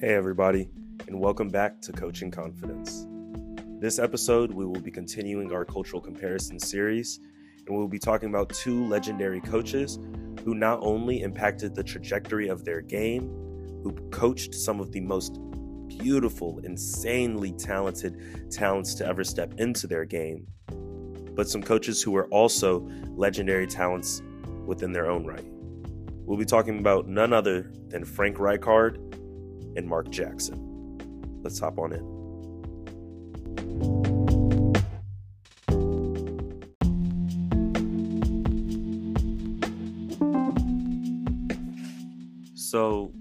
Hey, everybody, and welcome back to Coaching Confidence. This episode, we will be continuing our cultural comparison series, and we'll be talking about two legendary coaches who not only impacted the trajectory of their game, who coached some of the most beautiful, insanely talented talents to ever step into their game, but some coaches who were also legendary talents within their own right. We'll be talking about none other than Frank Rijkaard and Mark Jackson. Let's hop on in. So,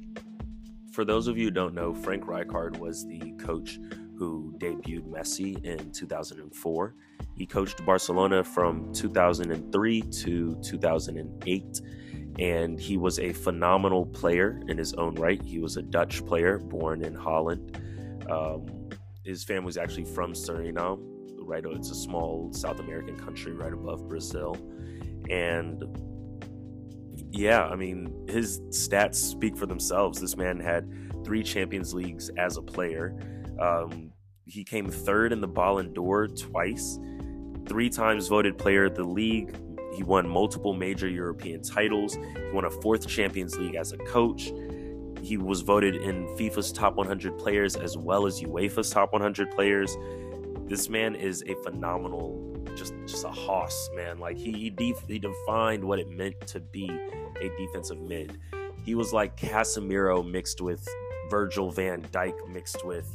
for those of you who don't know, Frank Rijkaard was the coach who debuted Messi in 2004. He coached Barcelona from 2003 to 2008 and he was a phenomenal player in his own right. He was a Dutch player born in Holland. Um, his family was actually from Suriname, right? It's a small South American country right above Brazil. And yeah, I mean, his stats speak for themselves. This man had three Champions Leagues as a player. Um, he came third in the Ballon d'Or twice, three times voted player of the league, he won multiple major European titles. He won a fourth Champions League as a coach. He was voted in FIFA's top 100 players as well as UEFA's top 100 players. This man is a phenomenal, just just a hoss, man. Like he he, def- he defined what it meant to be a defensive mid. He was like Casemiro mixed with Virgil van Dijk mixed with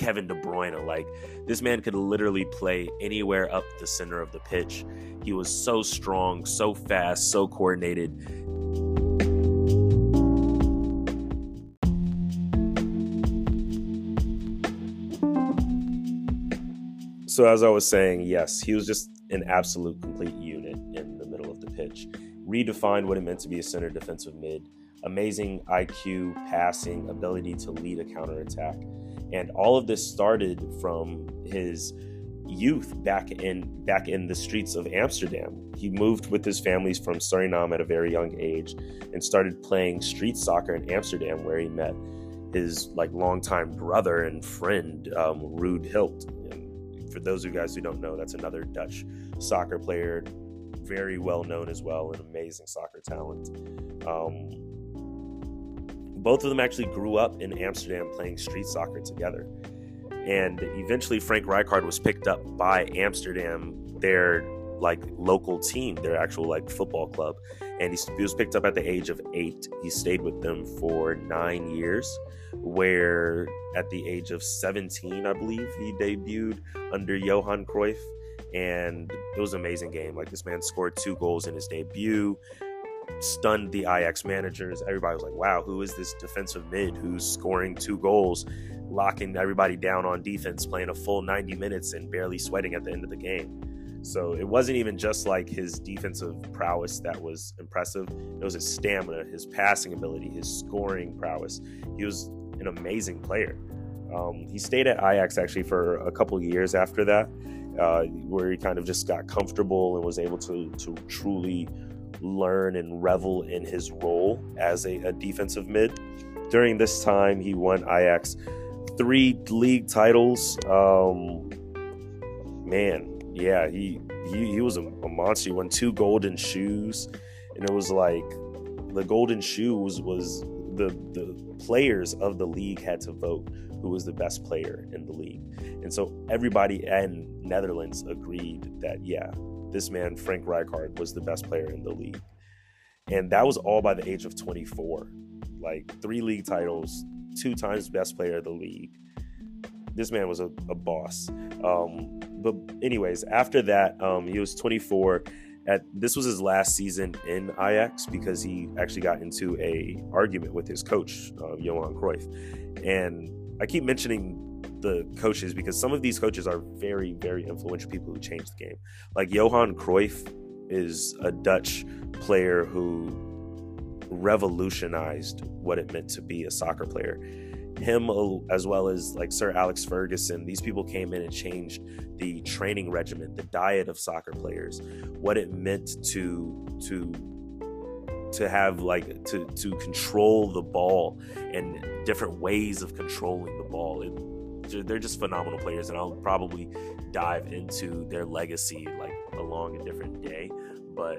Kevin De Bruyne. Like this man could literally play anywhere up the center of the pitch. He was so strong, so fast, so coordinated. So as I was saying, yes, he was just an absolute complete unit in the middle of the pitch. Redefined what it meant to be a center defensive mid. Amazing IQ, passing, ability to lead a counterattack and all of this started from his youth back in back in the streets of Amsterdam. He moved with his families from Suriname at a very young age and started playing street soccer in Amsterdam, where he met his like longtime brother and friend um, Gullit. And for those of you guys who don't know, that's another Dutch soccer player, very well known as well, an amazing soccer talent. Um, both of them actually grew up in Amsterdam playing street soccer together. And eventually, Frank Rijkaard was picked up by Amsterdam, their like local team, their actual like football club. And he, was picked up at the age of eight. He stayed with them for nine years, where at the age of 17, I believe, he debuted under Johan Cruyff. And it was an amazing game. Like this man scored two goals in his debut stunned the Ajax managers. Everybody was like, wow, who is this defensive mid who's scoring two goals, locking everybody down on defense, playing a full 90 minutes and barely sweating at the end of the game? So it wasn't even just like his defensive prowess that was impressive. It was his stamina, his passing ability, his scoring prowess. He was an amazing player. Um, he stayed at Ajax actually for a couple years after that, uh, where he kind of just got comfortable and was able to to truly learn and revel in his role as a, a defensive mid. During this time, he won Ajax three league titles. Um, man, yeah, he he, he was a, a monster. He won two golden shoes, and it was like the golden shoes was the the players of the league had to vote who was the best player in the league. And so everybody in Netherlands agreed that yeah, this man, Frank Rijkaard, was the best player in the league. And that was all by the age of 24. Like three league titles, two times best player of the league. This man was a, a boss. Um, but, anyways, after that, um, he was 24. At this was his last season in Ajax because he actually got into a argument with his coach, uh, Johan Cruyff. And I keep mentioning the coaches because some of these coaches are very, very influential people who changed the game. Like Johan Cruyff is a Dutch player who revolutionized what it meant to be a soccer player. Him, as well as like Sir Alex Ferguson, these people came in and changed the training regimen, the diet of soccer players, what it meant to to to have like to to control the ball and different ways of controlling the ball. It, they're just phenomenal players, and I'll probably dive into their legacy like along a different day. But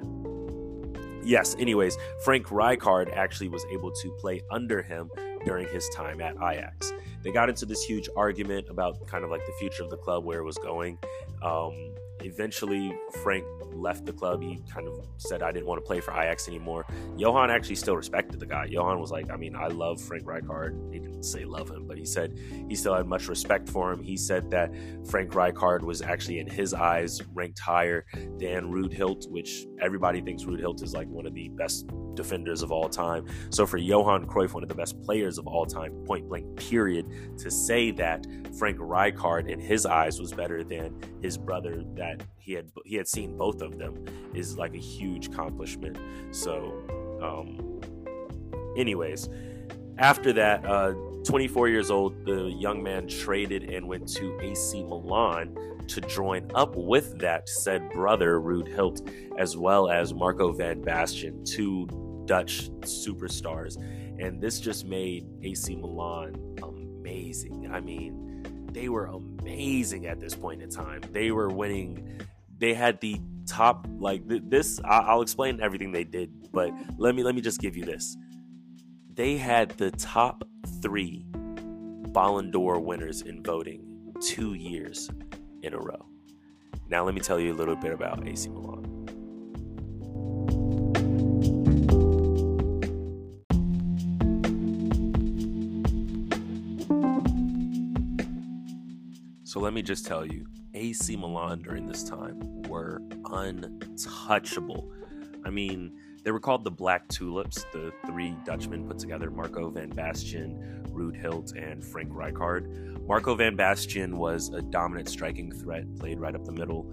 yes, anyways, Frank Rijkaard actually was able to play under him during his time at Ajax. They got into this huge argument about kind of like the future of the club, where it was going. Um, eventually, Frank left the club. He kind of said, I didn't want to play for Ajax anymore. Johan actually still respected the guy. Johan was like, I mean, I love Frank Rijkaard. He didn't say love him, but he said he still had much respect for him. He said that Frank Rijkaard was actually, in his eyes, ranked higher than Ruud Gullit, which everybody thinks Ruud Gullit is like one of the best defenders of all time. So for Johan Cruyff, one of the best players of all time, point blank, period, to say that Frank Rijkaard in his eyes was better than his brother that he had he had seen both of them is like a huge accomplishment. So, um, anyways, after that, uh, 24 years old, the young man traded and went to AC Milan to join up with that said brother, Ruud Gullit, as well as Marco van Basten, two Dutch superstars. And this just made AC Milan amazing. I mean, they were amazing at this point in time. They were winning. They had the top like this. I'll explain everything they did, but let me let me just give you this. They had the top three Ballon d'Or winners in voting two years in a row. Now let me tell you a little bit about AC Milan. So let me just tell you, AC Milan during this time were untouchable. I mean, they were called the Black Tulips, the three Dutchmen put together Marco van Basten, Ruud Gullit, and Frank Rijkaard. Marco van Basten was a dominant striking threat, played right up the middle.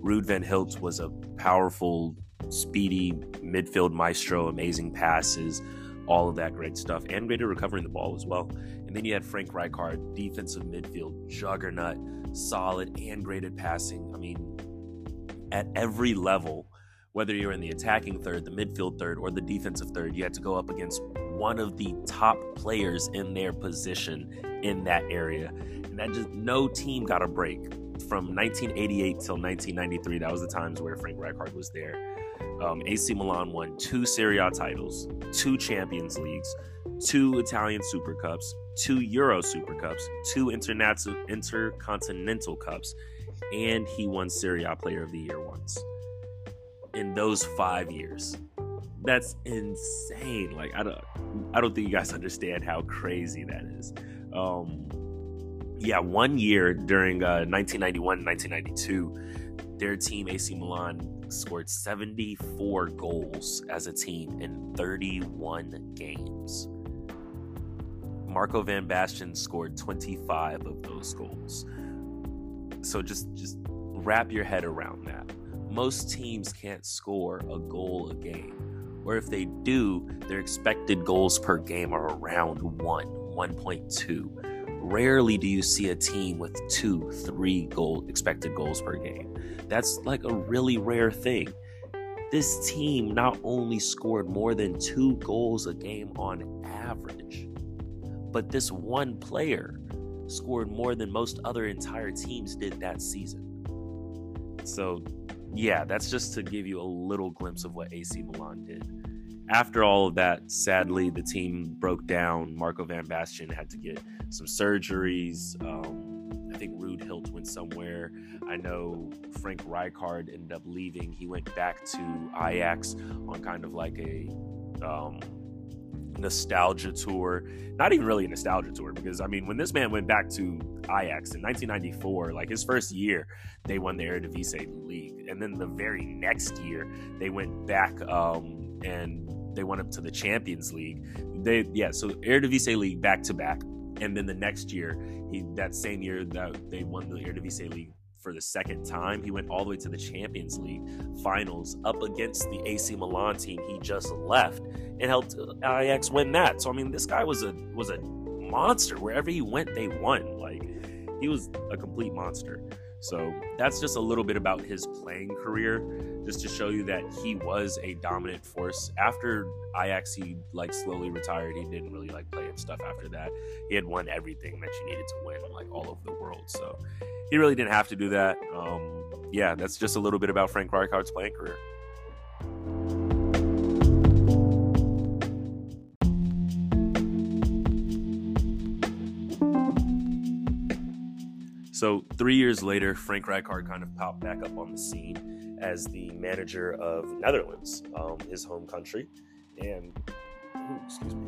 Ruud van Gullit was a powerful, speedy midfield maestro, amazing passes, all of that great stuff, and great at recovering the ball as well. And then you had Frank Rijkaard, defensive midfield juggernaut, solid and graded passing. I mean, at every level, whether you're in the attacking third, the midfield third, or the defensive third, you had to go up against one of the top players in their position in that area. And that just no team got a break from 1988 till 1993. That was the times where Frank Rijkaard was there. Um, AC Milan won two Serie A titles, two Champions Leagues, two Italian Super Cups, two Euro Super Cups, two International Intercontinental Cups, and he won Serie A Player of the Year once. In those five years, that's insane. Like I don't, I don't think you guys understand how crazy that is. Um, yeah, one year during uh, 1991 1992, their team AC Milan scored 74 goals as a team in 31 games. Marco van Basten scored 25 of those goals. So just just wrap your head around that. Most teams can't score a goal a game. Or if they do, their expected goals per game are around 1, 1.2 rarely do you see a team with two, three goal expected goals per game. That's like a really rare thing. This team not only scored more than two goals a game on average, but this one player scored more than most other entire teams did that season. So, yeah, that's just to give you a little glimpse of what AC Milan did after all of that, sadly, the team broke down. Marco van Basten had to get some surgeries. Um, I think Ruud Gullit went somewhere. I know Frank Rijkaard ended up leaving. He went back to Ajax on kind of like a um, nostalgia tour. Not even really a nostalgia tour, because I mean, when this man went back to Ajax in 1994, like his first year, they won the Eredivisie League, and then the very next year, they went back um, and they went up to the Champions League. They yeah, so Eredivisie League back to back, and then the next year, he that same year that they won the Eredivisie League for the second time, he went all the way to the Champions League finals up against the AC Milan team he just left and helped Ajax win that. So I mean, this guy was a was a monster. Wherever he went, they won. Like he was a complete monster. So that's just a little bit about his playing career, just to show you that he was a dominant force. After Ajax, he like slowly retired. He didn't really like play and stuff after that. He had won everything that you needed to win, like all over the world. So he really didn't have to do that. Um, yeah, that's just a little bit about Frank Rijkaard's playing career. So three years later, Frank Rijkaard kind of popped back up on the scene as the manager of Netherlands, um, his home country, and excuse me.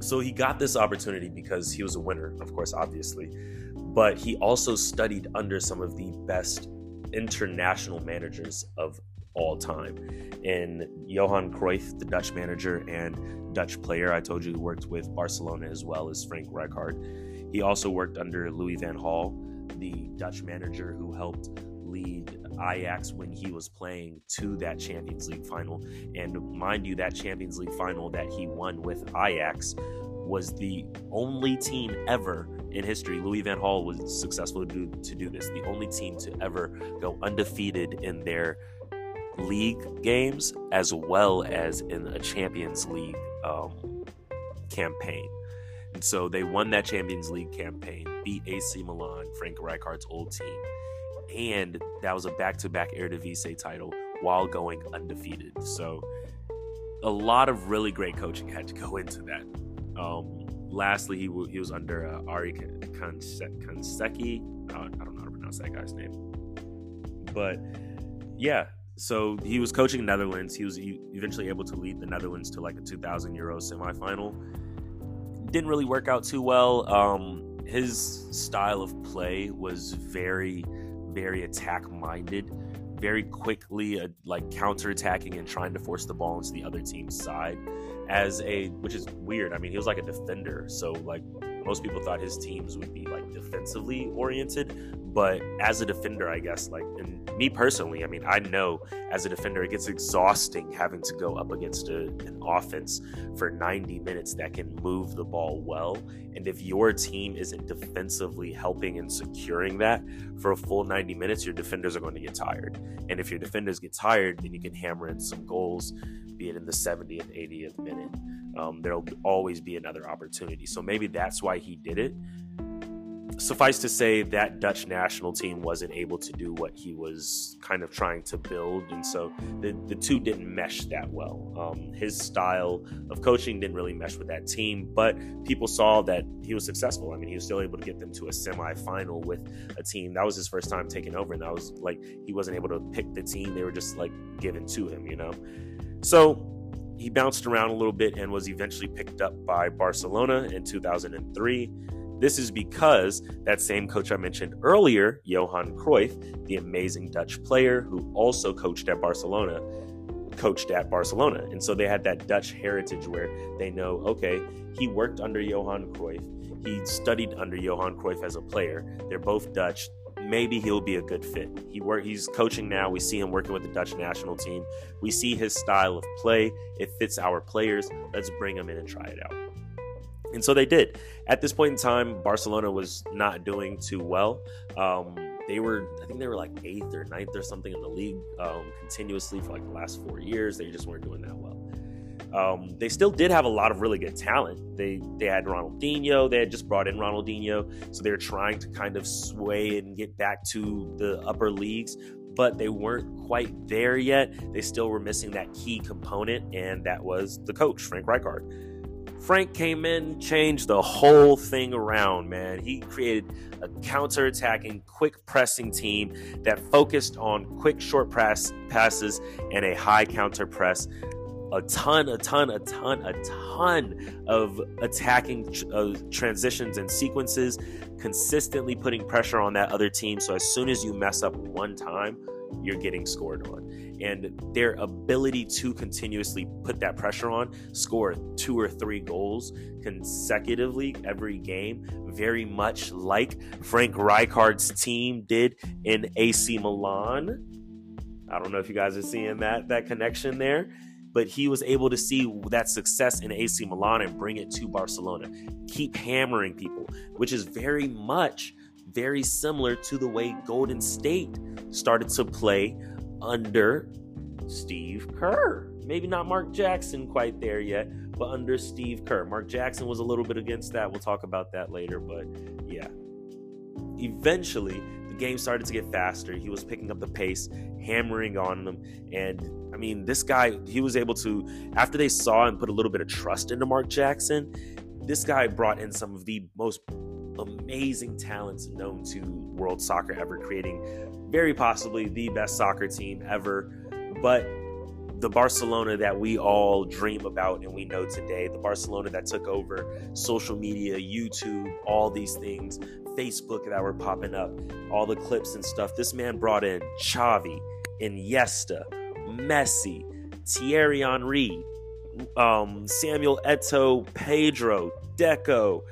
So he got this opportunity because he was a winner, of course, obviously, but he also studied under some of the best international managers of all time. In Johan Cruyff, the Dutch manager and Dutch player, I told you he worked with Barcelona as well as Frank Rijkaard. He also worked under Louis van Gaal, the Dutch manager who helped lead Ajax when he was playing to that Champions League final. And mind you, that Champions League final that he won with Ajax was the only team ever in history. Louis van Gaal was successful to do, to do this. The only team to ever go undefeated in their league games as well as in a Champions League um, campaign. And so they won that Champions League campaign, beat AC Milan, Frank Rijkaard's old team, and that was a back-to-back Eredivisie title while going undefeated. So a lot of really great coaching had to go into that. Um, lastly, he, w- he was under uh, Ari Konsecki. Uh, I don't know how to pronounce that guy's name, but yeah. So he was coaching Netherlands. He was eventually able to lead the Netherlands to like a 2,000 euro semifinal didn't really work out too well. Um, his style of play was very, very attack minded, very quickly uh, like counter attacking and trying to force the ball into the other team's side. As a, which is weird. I mean, he was like a defender, so like most people thought his teams would be like defensively oriented, but as a defender, I guess, like, and me personally, I mean, I know as a defender, it gets exhausting having to go up against a, an offense for 90 minutes that can move the ball well. And if your team isn't defensively helping and securing that for a full 90 minutes, your defenders are going to get tired. And if your defenders get tired, then you can hammer in some goals, be it in the 70th, 80th minute. Um, there'll always be another opportunity. So maybe that's why he did it suffice to say that Dutch national team wasn't able to do what he was kind of trying to build, and so the the two didn't mesh that well. Um, his style of coaching didn't really mesh with that team, but people saw that he was successful. I mean, he was still able to get them to a semifinal with a team that was his first time taking over, and that was like he wasn't able to pick the team; they were just like given to him, you know. So he bounced around a little bit and was eventually picked up by Barcelona in 2003 this is because that same coach I mentioned earlier, Johan Cruyff, the amazing Dutch player who also coached at Barcelona, coached at Barcelona. And so they had that Dutch heritage where they know, okay, he worked under Johan Cruyff. He studied under Johan Cruyff as a player. They're both Dutch. Maybe he'll be a good fit. He work he's coaching now. We see him working with the Dutch national team. We see his style of play. It fits our players. Let's bring him in and try it out. And so they did. At this point in time, Barcelona was not doing too well. Um, they were, I think they were like eighth or ninth or something in the league um, continuously for like the last four years. They just weren't doing that well. Um, they still did have a lot of really good talent. They they had Ronaldinho. They had just brought in Ronaldinho, so they were trying to kind of sway and get back to the upper leagues. But they weren't quite there yet. They still were missing that key component, and that was the coach, Frank Rijkaard. Frank came in, changed the whole thing around, man. He created a counter-attacking, quick pressing team that focused on quick short passes and a high counter press. A ton, a ton, a ton, a ton of attacking uh, transitions and sequences, consistently putting pressure on that other team. So as soon as you mess up one time, you're getting scored on. And their ability to continuously put that pressure on, score two or three goals consecutively every game, very much like Frank Rijkaard's team did in AC Milan. I don't know if you guys are seeing that that connection there, but he was able to see that success in AC Milan and bring it to Barcelona. Keep hammering people, which is very much very similar to the way Golden State started to play under Steve Kerr. Maybe not Mark Jackson quite there yet, but under Steve Kerr. Mark Jackson was a little bit against that. We'll talk about that later, but yeah. Eventually, game started to get faster. He was picking up the pace, hammering on them. And I mean, this guy, he was able to, after they saw and put a little bit of trust into Mark Jackson, this guy brought in some of the most amazing talents known to world soccer ever, creating very possibly the best soccer team ever. But the Barcelona that we all dream about and we know today, the Barcelona that took over social media, YouTube, all these things, Facebook that were popping up, all the clips and stuff. This man brought in Xavi, Iniesta, Messi, Thierry Henry, um, Samuel Eto'o, Pedro, Deco.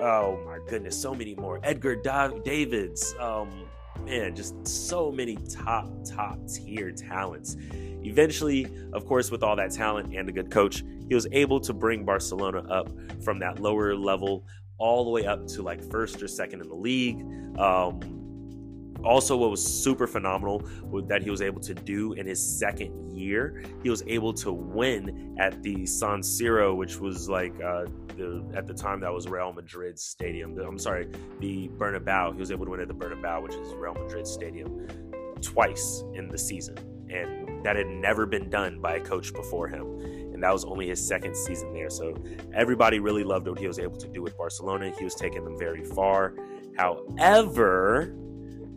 Oh my goodness, so many more. Edgar Davids. Um, man, just so many top, top tier talents. Eventually, of course, with all that talent and a good coach, he was able to bring Barcelona up from that lower level all the way up to like first or second in the league. Um, also, what was super phenomenal that he was able to do in his second year, he was able to win at the San Siro, which was like uh, the at the time that was Real Madrid's stadium. I'm sorry, the Bernabeu. He was able to win at the Bernabeu, which is Real Madrid's stadium, twice in the season, and that had never been done by a coach before him. And that was only his second season there. So everybody really loved what he was able to do with Barcelona. He was taking them very far. However,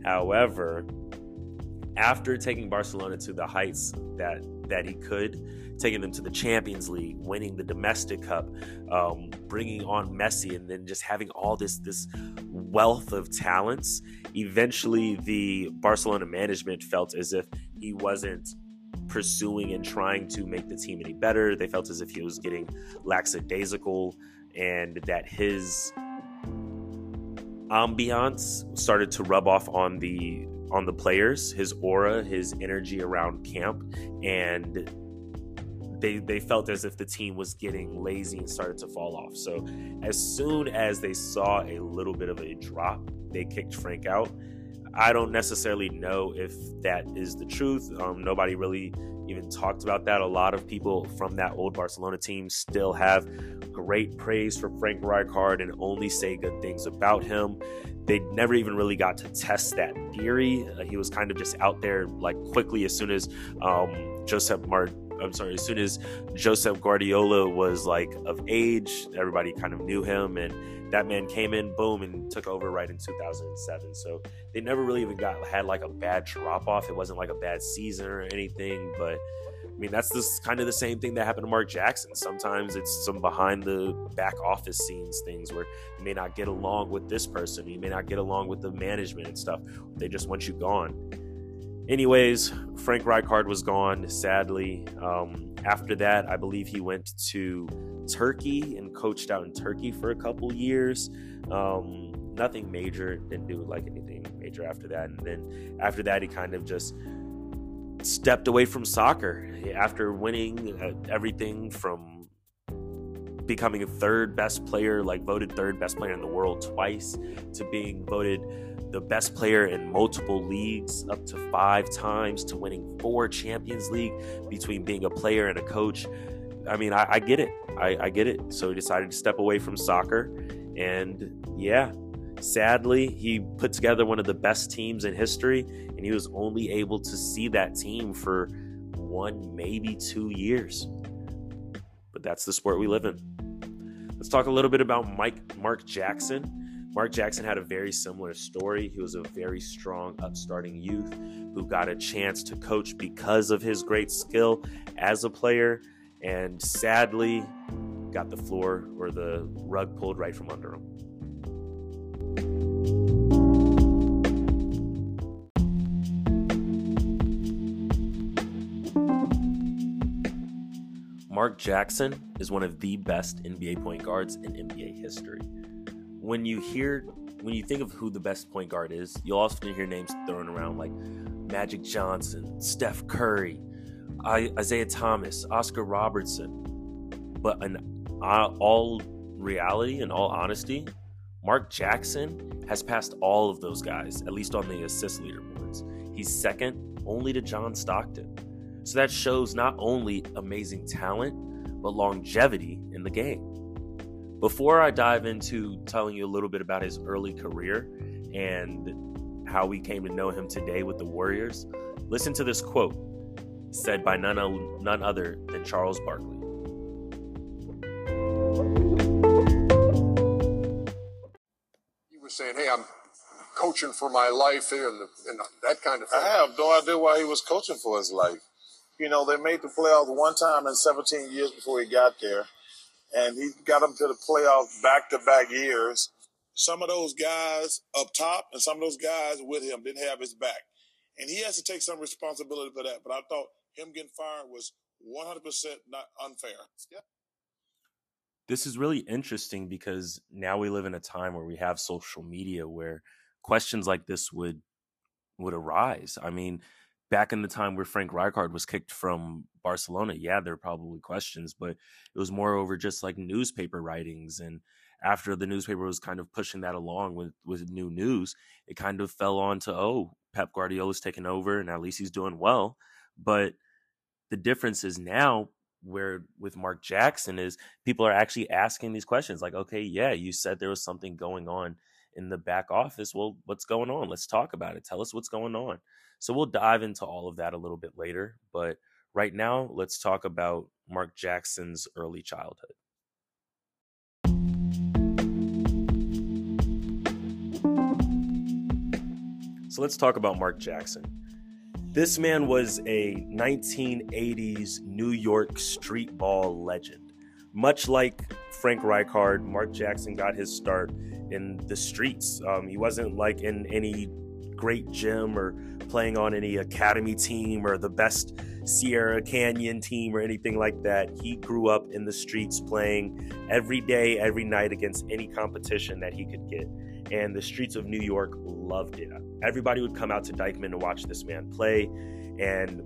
However, after taking Barcelona to the heights that that he could, taking them to the Champions League, winning the domestic cup, um, bringing on Messi, and then just having all this this wealth of talents. Eventually, the Barcelona management felt as if he wasn't pursuing and trying to make the team any better. They felt as if he was getting lackadaisical, and that his ambiance started to rub off on the on the players, his aura, his energy around camp, and they they felt as if the team was getting lazy and started to fall off. So as soon as they saw a little bit of a drop, they kicked Frank out. I don't necessarily know if that is the truth. Um, nobody really even talked about that. A lot of people from that old Barcelona team still have great praise for Frank Rijkaard and only say good things about him. They never even really got to test that theory. Uh, he was kind of just out there like quickly as soon as um, Joseph Mart I'm sorry, as soon as Joseph Guardiola was like of age, everybody kind of knew him, and that man came in, boom, and took over right in 2007. So they never really even got had like a bad drop off. It wasn't like a bad season or anything, but I mean that's this kind of the same thing that happened to Mark Jackson. Sometimes it's some behind the back office scenes things where you may not get along with this person, you may not get along with the management and stuff. They just want you gone anyways, Frank Rijkaard was gone, sadly. Um, after that, I believe he went to Turkey and coached out in Turkey for a couple years. Um, nothing major, didn't do like anything major after that. And then after that, he kind of just stepped away from soccer after winning uh, everything from becoming a third best player, like voted third best player in the world twice, to being voted the best player in multiple leagues up to five times to winning four Champions League between being a player and a coach. I mean, I, I get it. I, I get it. So he decided to step away from soccer. And yeah, sadly, he put together one of the best teams in history, and he was only able to see that team for one, maybe two years. But that's the sport we live in. Let's talk a little bit about Mike Mark Jackson. Mark Jackson had a very similar story. He was a very strong, upstarting youth who got a chance to coach because of his great skill as a player, and sadly got the floor or the rug pulled right from under him. Mark Jackson is one of the best NBA point guards in NBA history when you hear when you think of who the best point guard is, you'll often hear names thrown around like Magic Johnson, Steph Curry, Isiah Thomas, Oscar Robertson. But in all reality and all honesty, Mark Jackson has passed all of those guys, at least on the assist leaderboards. He's second only to John Stockton. So that shows not only amazing talent, but longevity in the game. Before I dive into telling you a little bit about his early career and how we came to know him today with the Warriors, listen to this quote said by none, none other than Charles Barkley. He was saying, Hey, I'm coaching for my life here and, and that kind of thing. I have no idea why he was coaching for his life. You know, they made the playoffs one time in 17 years before he got there, and he got them to the playoffs back to back years. Some of those guys up top and some of those guys with him didn't have his back. And he has to take some responsibility for that. But I thought him getting fired was 100% not unfair. Yeah. This is really interesting because now we live in a time where we have social media where questions like this would would arise. I mean, back in the time where Frank Rijkaard was kicked from Barcelona, yeah, there were probably questions, but it was more over just like newspaper writings. And after the newspaper was kind of pushing that along with, with new news, it kind of fell on to, oh, Pep Guardiola's taken over and at least he's doing well. But the difference is now where with Mark Jackson is people are actually asking these questions like, okay, yeah, you said there was something going on in the back office. Well, what's going on? Let's talk about it. Tell us what's going on. So we'll dive into all of that a little bit later. But right now, let's talk about Mark Jackson's early childhood. So let's talk about Mark Jackson. This man was a 1980s New York street ball legend. Much like Frank Rijkaard, Mark Jackson got his start in the streets. Um, he wasn't like in any great gym or playing on any academy team or the best Sierra Canyon team or anything like that. He grew up in the streets playing every day, every night against any competition that he could get. And the streets of New York loved it. Everybody would come out to Dyckman to watch this man play. And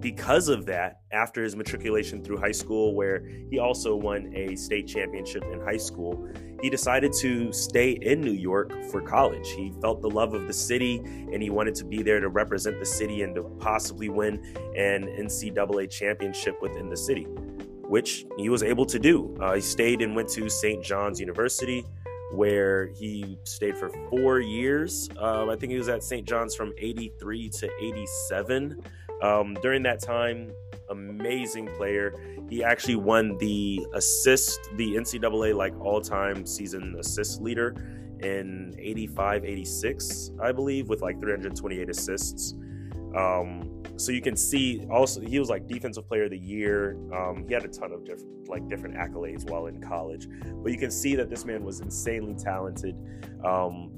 because of that, after his matriculation through high school, where he also won a state championship in high school, he decided to stay in New York for college. He felt the love of the city and he wanted to be there to represent the city and to possibly win an NCAA championship within the city, which he was able to do. Uh, he stayed and went to St. John's University. Where he stayed for four years. Um, I think he was at St. John's from 83 to 87. Um, during that time, amazing player. He actually won the assist, the NCAA like all time season assist leader in 85 86, I believe, with like 328 assists. Um, so you can see also he was like defensive player of the year. Um, he had a ton of different like different accolades while in college, but you can see that this man was insanely talented. Um,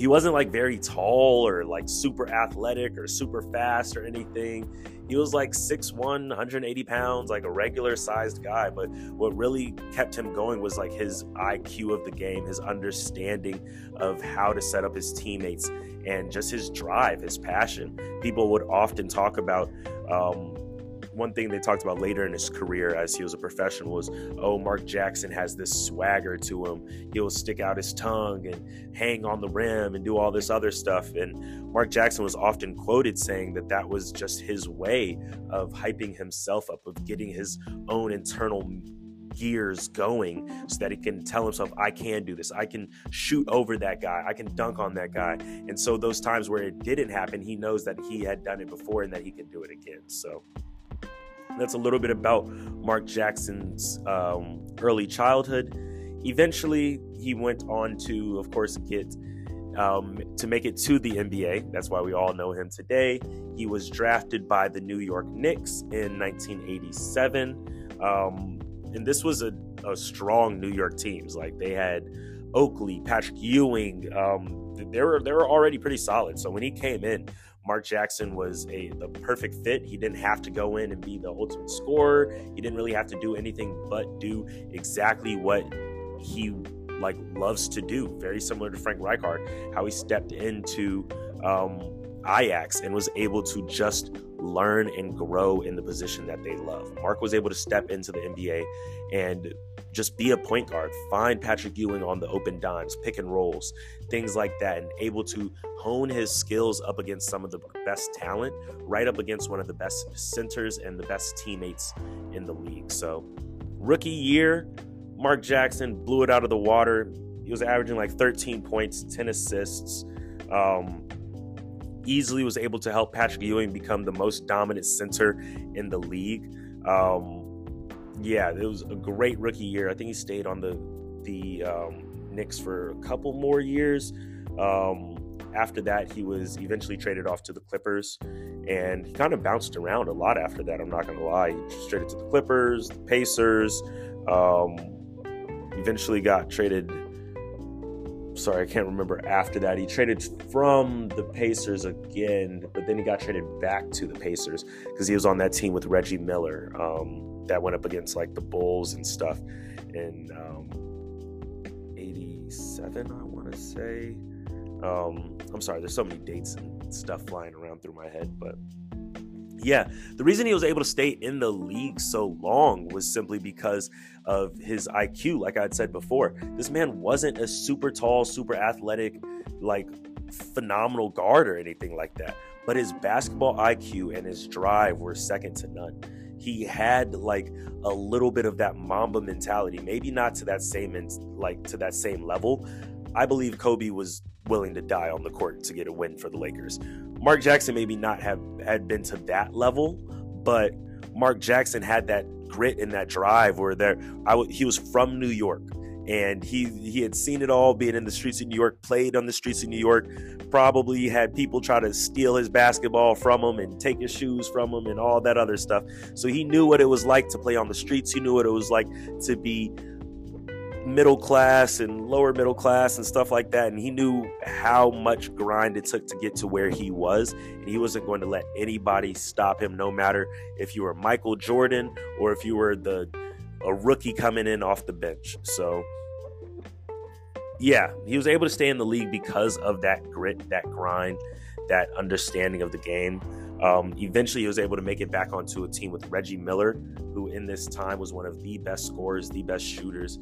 he wasn't like very tall or like super athletic or super fast or anything. He was like 6'1, 180 pounds, like a regular sized guy. But what really kept him going was like his IQ of the game, his understanding of how to set up his teammates, and just his drive, his passion. People would often talk about um, one thing they talked about later in his career as he was a professional was, oh, Mark Jackson has this swagger to him. He'll stick out his tongue and hang on the rim and do all this other stuff. And Mark Jackson was often quoted saying that that was just his way of hyping himself up, of getting his own internal gears going so that he can tell himself, I can do this. I can shoot over that guy. I can dunk on that guy. And so, those times where it didn't happen, he knows that he had done it before and that he can do it again. So, that's a little bit about Mark Jackson's um, early childhood. Eventually, he went on to, of course, get um, to make it to the NBA. That's why we all know him today. He was drafted by the New York Knicks in 1987. Um, and this was a, a, strong New York teams. Like they had Oakley, Patrick Ewing. Um, they were they were already pretty solid. So when he came in, Mark Jackson was a the perfect fit. He didn't have to go in and be the ultimate scorer. He didn't really have to do anything but do exactly what he like loves to do. Very similar to Frank Rijkaard, how he stepped into um, Ajax and was able to just learn and grow in the position that they love. Mark was able to step into the NBA and just be a point guard, find Patrick Ewing on the open dimes, pick and rolls, things like that, and able to hone his skills up against some of the best talent, right up against one of the best centers and the best teammates in the league. So, rookie year, Mark Jackson blew it out of the water. He was averaging like 13 points, 10 assists. Um, easily was able to help Patrick Ewing become the most dominant center in the league. Um, yeah, it was a great rookie year. I think he stayed on the the um, Knicks for a couple more years. Um, after that, he was eventually traded off to the Clippers, and he kind of bounced around a lot after that. I'm not gonna lie. He traded to the Clippers, the Pacers. Um, eventually got traded. Sorry, I can't remember after that. He traded from the Pacers again, but then he got traded back to the Pacers because he was on that team with Reggie Miller. Um, that went up against like the Bulls and stuff in um, 87, I want to say. Um, I'm sorry, there's so many dates and stuff flying around through my head, but yeah, the reason he was able to stay in the league so long was simply because of his IQ. Like I had said before, this man wasn't a super tall, super athletic, like phenomenal guard or anything like that, but his basketball IQ and his drive were second to none he had like a little bit of that Mamba mentality, maybe not to that same like to that same level. I believe Kobe was willing to die on the court to get a win for the Lakers. Mark Jackson maybe not have had been to that level, but Mark Jackson had that grit and that drive where there I w- he was from New York and he he had seen it all being in the streets of New York, played on the streets of New York, probably had people try to steal his basketball from him and take his shoes from him and all that other stuff. So he knew what it was like to play on the streets. He knew what it was like to be middle class and lower middle class and stuff like that and he knew how much grind it took to get to where he was and he wasn't going to let anybody stop him no matter if you were Michael Jordan or if you were the a rookie coming in off the bench so yeah, he was able to stay in the league because of that grit, that grind, that understanding of the game. Um, eventually, he was able to make it back onto a team with Reggie Miller, who in this time was one of the best scorers, the best shooters.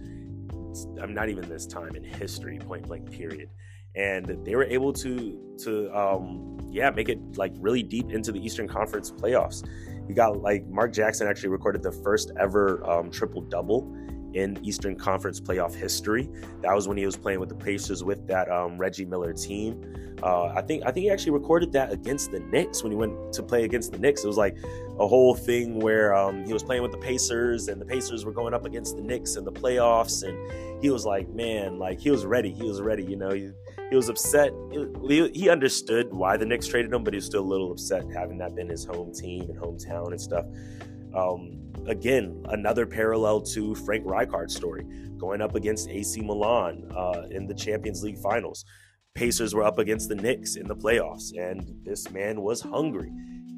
I'm not even this time in history, point blank, period. And they were able to to um, yeah make it like really deep into the Eastern Conference playoffs. He got like Mark Jackson actually recorded the first ever um, triple double in Eastern Conference playoff history. That was when he was playing with the Pacers with that um, Reggie Miller team. Uh, I think I think he actually recorded that against the Knicks when he went to play against the Knicks. It was like a whole thing where um, he was playing with the Pacers and the Pacers were going up against the Knicks in the playoffs, and he was like, man, like he was ready. He was ready. You know, he, he was upset. He, he understood why the Knicks traded him, but he was still a little upset having that been his home team and hometown and stuff. Um, again, another parallel to Frank Rijkaard's story, going up against AC Milan uh, in the Champions League finals. Pacers were up against the Knicks in the playoffs, and this man was hungry.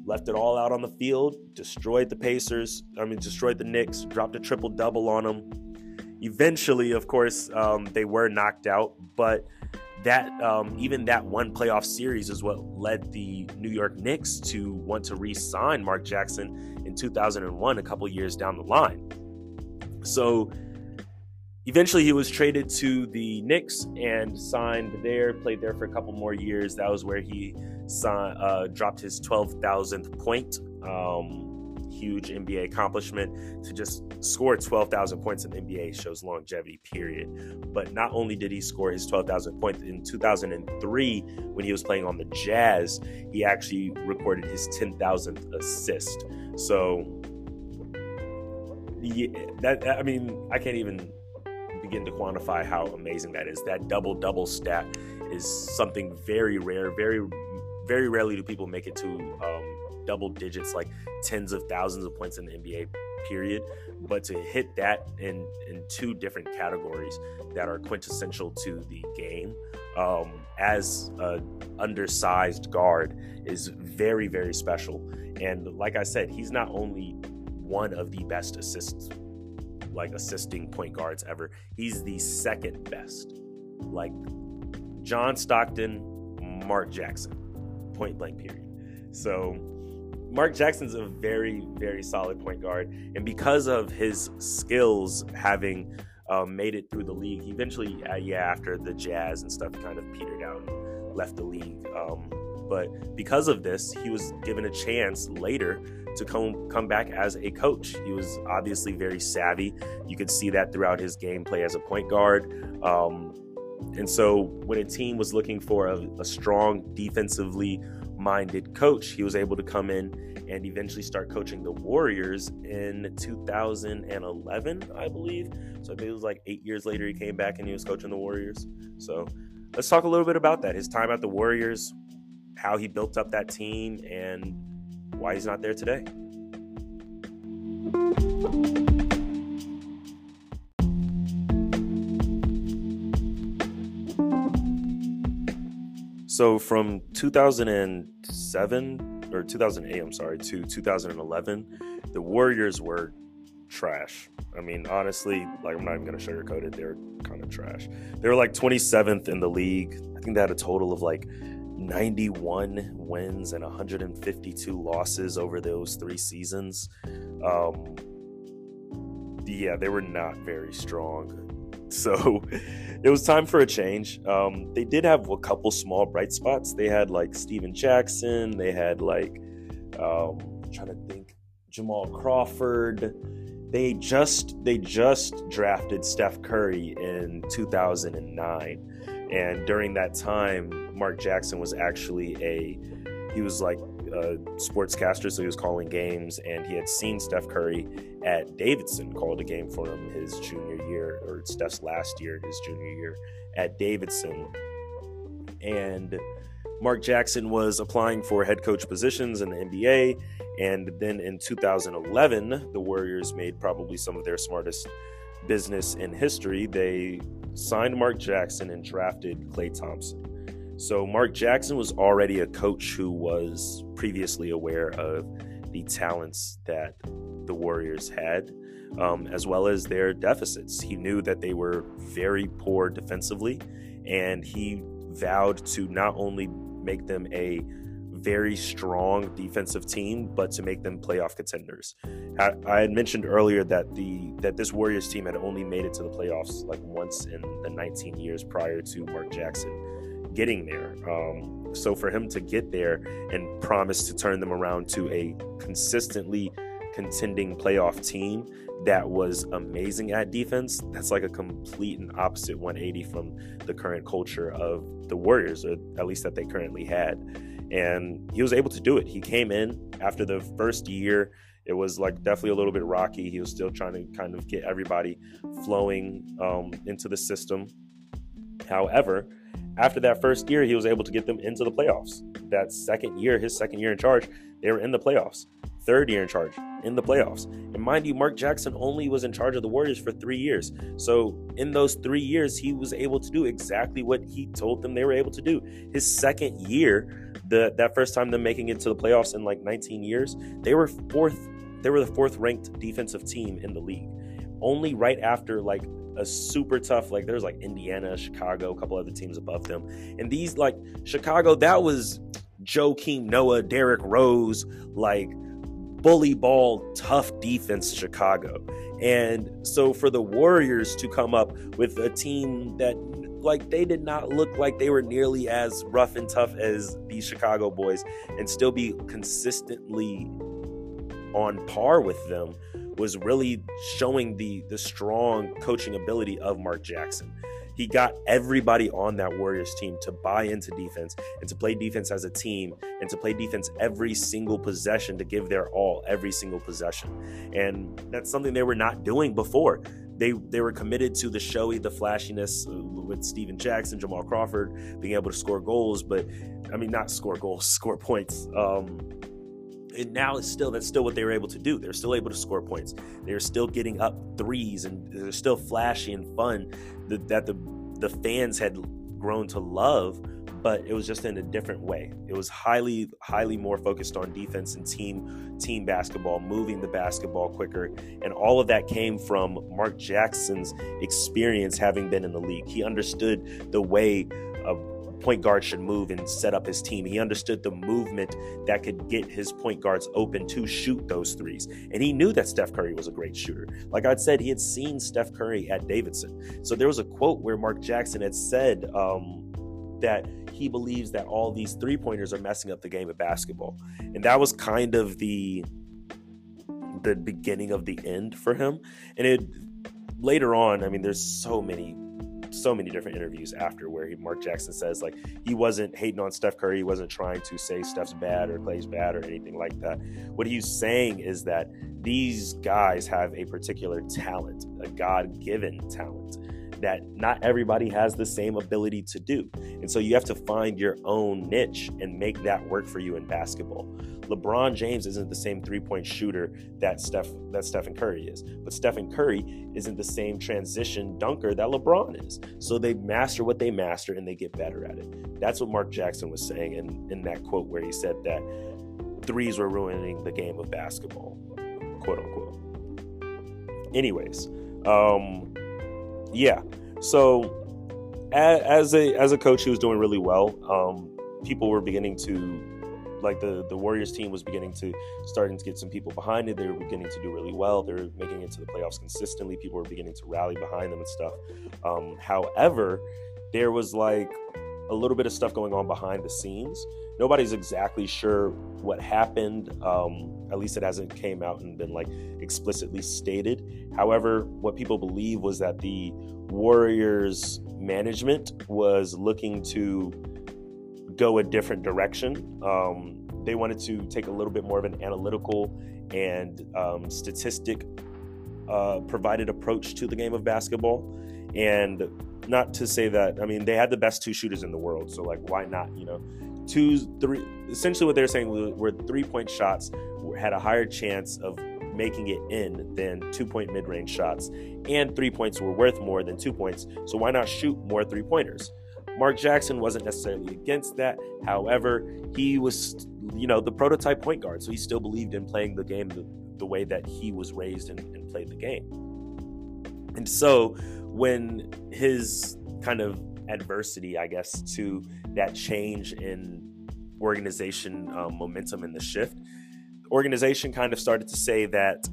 Left it all out on the field, destroyed the Pacers, I mean, destroyed the Knicks, dropped a triple double on them. Eventually, of course, um, they were knocked out, but that um, even that one playoff series is what led the New York Knicks to want to re-sign Mark Jackson in 2001, a couple years down the line. So eventually, he was traded to the Knicks and signed there. Played there for a couple more years. That was where he signed, uh, dropped his 12,000th point. Um, huge NBA accomplishment to just score 12,000 points in the NBA shows longevity, period. But not only did he score his 12,000 points in 2003 when he was playing on the Jazz, he actually recorded his 10,000th assist. So, yeah, that I mean, I can't even begin to quantify how amazing that is. That double double stat is something very rare, very very rarely do people make it to um, double digits, like tens of thousands of points in the NBA period. But to hit that in in two different categories that are quintessential to the game um, as a undersized guard is very very special. And like I said, he's not only one of the best assists like assisting point guards ever. He's the second best. Like John Stockton, Mark Jackson point blank period. So Mark Jackson's a very, very solid point guard. And because of his skills having um, made it through the league, eventually, uh, yeah, after the Jazz and stuff kind of petered out and left the league. Um, but because of this, he was given a chance later to come come back as a coach. He was obviously very savvy. You could see that throughout his gameplay as a point guard. Um, and so when a team was looking for a, a strong defensively minded coach, he was able to come in and eventually start coaching the Warriors in 2011, I believe. So I think it was like eight years later he came back and he was coaching the Warriors. So let's talk a little bit about that. His time at the Warriors, how he built up that team, and why he's not there today. So from 2007 or 2008, I'm sorry, to 2011, the Warriors were trash. I mean, honestly, like I'm not even gonna sugarcoat it. They're kind of trash. They were like 27th in the league. I think they had a total of like 91 wins and 152 losses over those three seasons. Um, yeah, they were not very strong. So it was time for a change. Um, they did have a couple small bright spots. They had like Stephen Jackson. They had like, um, trying to think, Jamal Crawford. They just they just drafted Steph Curry in 2009, and during that time, Mark Jackson was actually a he was like a sportscaster, so he was calling games, and he had seen Steph Curry at Davidson called a game for him his junior year, or Steph's last year, his junior year at Davidson. And Mark Jackson was applying for head coach positions in the NBA. And then in 2011, the Warriors made probably some of their smartest business in history. They signed Mark Jackson and drafted Klay Thompson. So, Mark Jackson was already a coach who was previously aware of the talents that the Warriors had, um, as well as their deficits. He knew that they were very poor defensively, and he vowed to not only make them a very strong defensive team, but to make them playoff contenders. I, I, had mentioned earlier that the that this Warriors team had only made it to the playoffs like once in the 19 years prior to Mark Jackson getting there. Um, so for him to get there and promise to turn them around to a consistently contending playoff team that was amazing at defense, that's like a complete and opposite 180 from the current culture of the Warriors, or at least that they currently had. And he was able to do it. He came in after the first year. It was like definitely a little bit rocky. He was still trying to kind of get everybody flowing um, into the system. However, after that first year, he was able to get them into the playoffs. That second year, his second year in charge, they were in the playoffs. Third year in charge, in the playoffs. And mind you, Mark Jackson only was in charge of the Warriors for three years. So in those three years, he was able to do exactly what he told them they were able to do. His second year, the that first time them making it to the playoffs in like 19 years, they were fourth. They were the fourth ranked defensive team in the league. Only right after like a super tough like there's like Indiana, Chicago, a couple other teams above them. And these like Chicago, that was Joakim Noah, Derrick Rose, like bully ball, tough defense Chicago. And so for the Warriors to come up with a team that like they did not look like they were nearly as rough and tough as the Chicago boys and still be consistently on par with them was really showing the the strong coaching ability of Mark Jackson. He got everybody on that Warriors team to buy into defense and to play defense as a team and to play defense every single possession to give their all every single possession. And that's something they were not doing before. They they were committed to the showy, the flashiness with Stephen Jackson, Jamal Crawford being able to score goals, but I mean not score goals, score points. Um, and now it's still that's still what they were able to do. They're still able to score points. They're still getting up threes, and they're still flashy and fun that, that the the fans had grown to love. But it was just in a different way. It was highly, highly more focused on defense and team team basketball, moving the basketball quicker, and all of that came from Mark Jackson's experience having been in the league. He understood the way point guard should move and set up his team. He understood the movement that could get his point guards open to shoot those threes. And he knew that Steph Curry was a great shooter. Like I'd said, he had seen Steph Curry at Davidson. So there was a quote where Mark Jackson had said um, that he believes that all these three pointers are messing up the game of basketball. And that was kind of the the beginning of the end for him. And it later on, I mean, there's so many so many different interviews after where he, Mark Jackson says like he wasn't hating on Steph Curry, he wasn't trying to say Steph's bad or Klay's bad or anything like that. What he's saying is that these guys have a particular talent, a God-given talent that not everybody has the same ability to do. And so you have to find your own niche and make that work for you in basketball. LeBron James isn't the same three-point shooter that Steph that Stephen Curry is, but Stephen Curry isn't the same transition dunker that LeBron is. So they master what they master and they get better at it. That's what Mark Jackson was saying in, in that quote where he said that threes were ruining the game of basketball, quote unquote. Anyways, um, yeah. So as a as a coach, he was doing really well. Um, people were beginning to like the the Warriors team was beginning to starting to get some people behind it. They were beginning to do really well. They were making it to the playoffs consistently. People were beginning to rally behind them and stuff. Um, however, there was like a little bit of stuff going on behind the scenes. Nobody's exactly sure what happened. Um, at least it hasn't came out and been like explicitly stated. However, what people believe was that the Warriors management was looking to go a different direction. Um, they wanted to take a little bit more of an analytical and um, statistic uh, provided approach to the game of basketball. And not to say that, I mean, they had the best two shooters in the world. So, like, why not, you know? Two, three, essentially what they're saying were three point shots had a higher chance of making it in than two point mid range shots. And three points were worth more than two points. So, why not shoot more three pointers? Mark Jackson wasn't necessarily against that. However, he was, you know, the prototype point guard. So he still believed in playing the game the, the way that he was raised and, and played the game. And so when his kind of adversity, I guess, to that change in organization um, momentum and the shift, organization kind of started to say that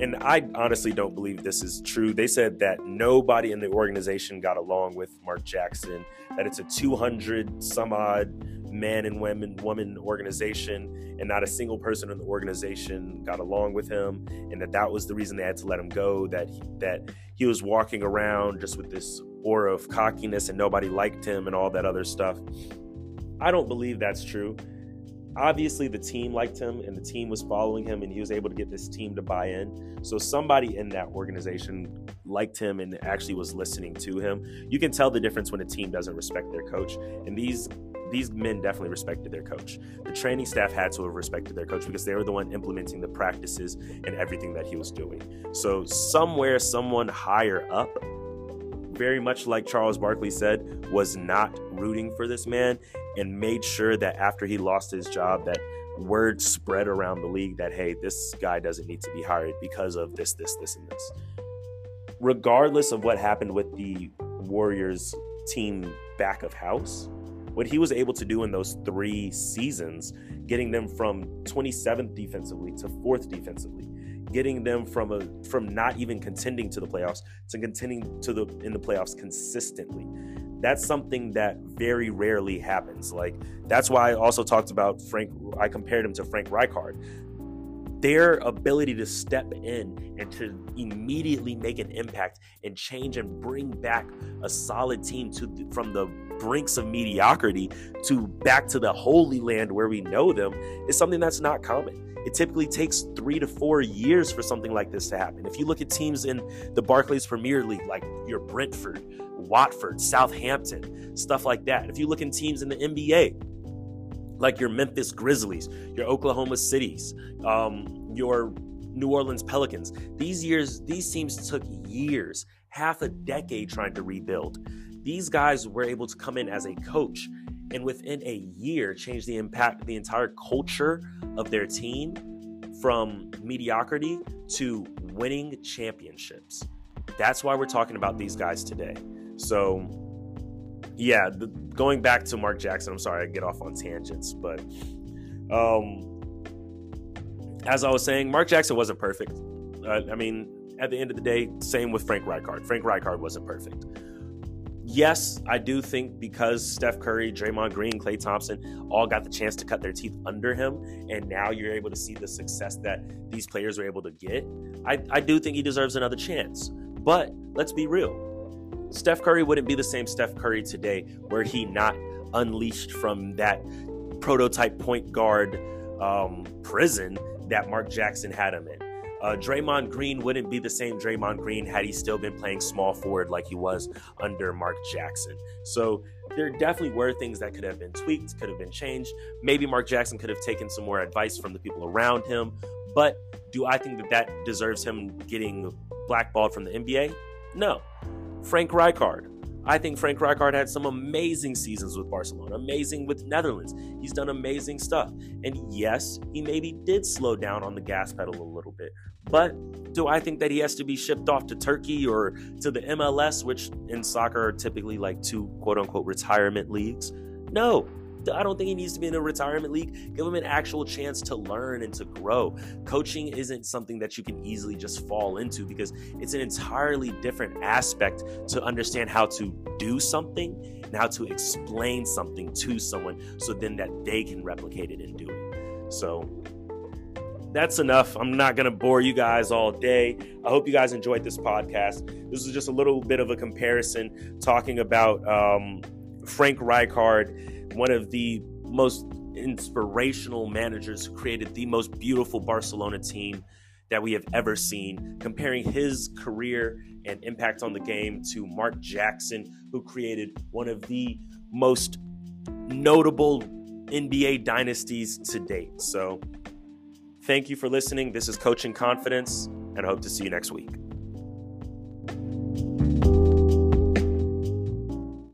and I honestly don't believe this is true. They said that nobody in the organization got along with Mark Jackson, that it's a 200 some odd man and women woman organization and not a single person in the organization got along with him and that that was the reason they had to let him go that he, that he was walking around just with this aura of cockiness and nobody liked him and all that other stuff. I don't believe that's true obviously the team liked him and the team was following him and he was able to get this team to buy in. So somebody in that organization liked him and actually was listening to him. You can tell the difference when a team doesn't respect their coach and these these men definitely respected their coach. The training staff had to have respected their coach because they were the one implementing the practices and everything that he was doing. So somewhere someone higher up very much like Charles Barkley said, was not rooting for this man and made sure that after he lost his job that word spread around the league that hey, this guy doesn't need to be hired because of this, this, this, and this. Regardless of what happened with the Warriors team back of house, what he was able to do in those three seasons, getting them from 27th defensively to fourth defensively, getting them from a from not even contending to the playoffs to contending to the in the playoffs consistently. That's something that very rarely happens. Like that's why I also talked about Frank. I compared him to Frank Rijkaard. Their ability to step in and to immediately make an impact and change and bring back a solid team to from the brinks of mediocrity to back to the holy land where we know them is something that's not common it typically takes three to four years for something like this to happen. If you look at teams in the Barclays Premier League, like your Brentford, Watford, Southampton, stuff like that. If you look in teams in the NBA, like your Memphis Grizzlies, your Oklahoma Cities, um, your New Orleans Pelicans, these years, these teams took years, half a decade trying to rebuild. These guys were able to come in as a coach and within a year change the impact, the entire culture of their team from mediocrity to winning championships. That's why we're talking about these guys today. So, yeah, the, going back to Mark Jackson, I'm sorry I get off on tangents, but um, as I was saying, Mark Jackson wasn't perfect. Uh, I mean, at the end of the day, same with Frank Rijkaard. Frank Rijkaard wasn't perfect. Yes, I do think because Steph Curry, Draymond Green, Klay Thompson all got the chance to cut their teeth under him, and now you're able to see the success that these players are able to get. I, I do think he deserves another chance. But let's be real. Steph Curry wouldn't be the same Steph Curry today were he not unleashed from that prototype point guard um, prison that Mark Jackson had him in. Uh, Draymond Green wouldn't be the same Draymond Green had he still been playing small forward like he was under Mark Jackson. So there definitely were things that could have been tweaked, could have been changed. Maybe Mark Jackson could have taken some more advice from the people around him. But do I think that that deserves him getting blackballed from the NBA? No. Frank Rijkaard. I think Frank Rijkaard had some amazing seasons with Barcelona, amazing with Netherlands. He's done amazing stuff. And yes, he maybe did slow down on the gas pedal a little bit. But do I think that he has to be shipped off to Turkey or to the MLS, which in soccer are typically like two quote unquote retirement leagues? No. I don't think he needs to be in a retirement league. Give him an actual chance to learn and to grow. Coaching isn't something that you can easily just fall into because it's an entirely different aspect to understand how to do something and how to explain something to someone so then that they can replicate it and do it. So that's enough. I'm not going to bore you guys all day. I hope you guys enjoyed this podcast. This was just a little bit of a comparison talking about um, Frank Rijkaard one of the most inspirational managers who created the most beautiful Barcelona team that we have ever seen, comparing his career and impact on the game to Mark Jackson, who created one of the most notable NBA dynasties to date. So, thank you for listening. This is Coaching Confidence, and I hope to see you next week.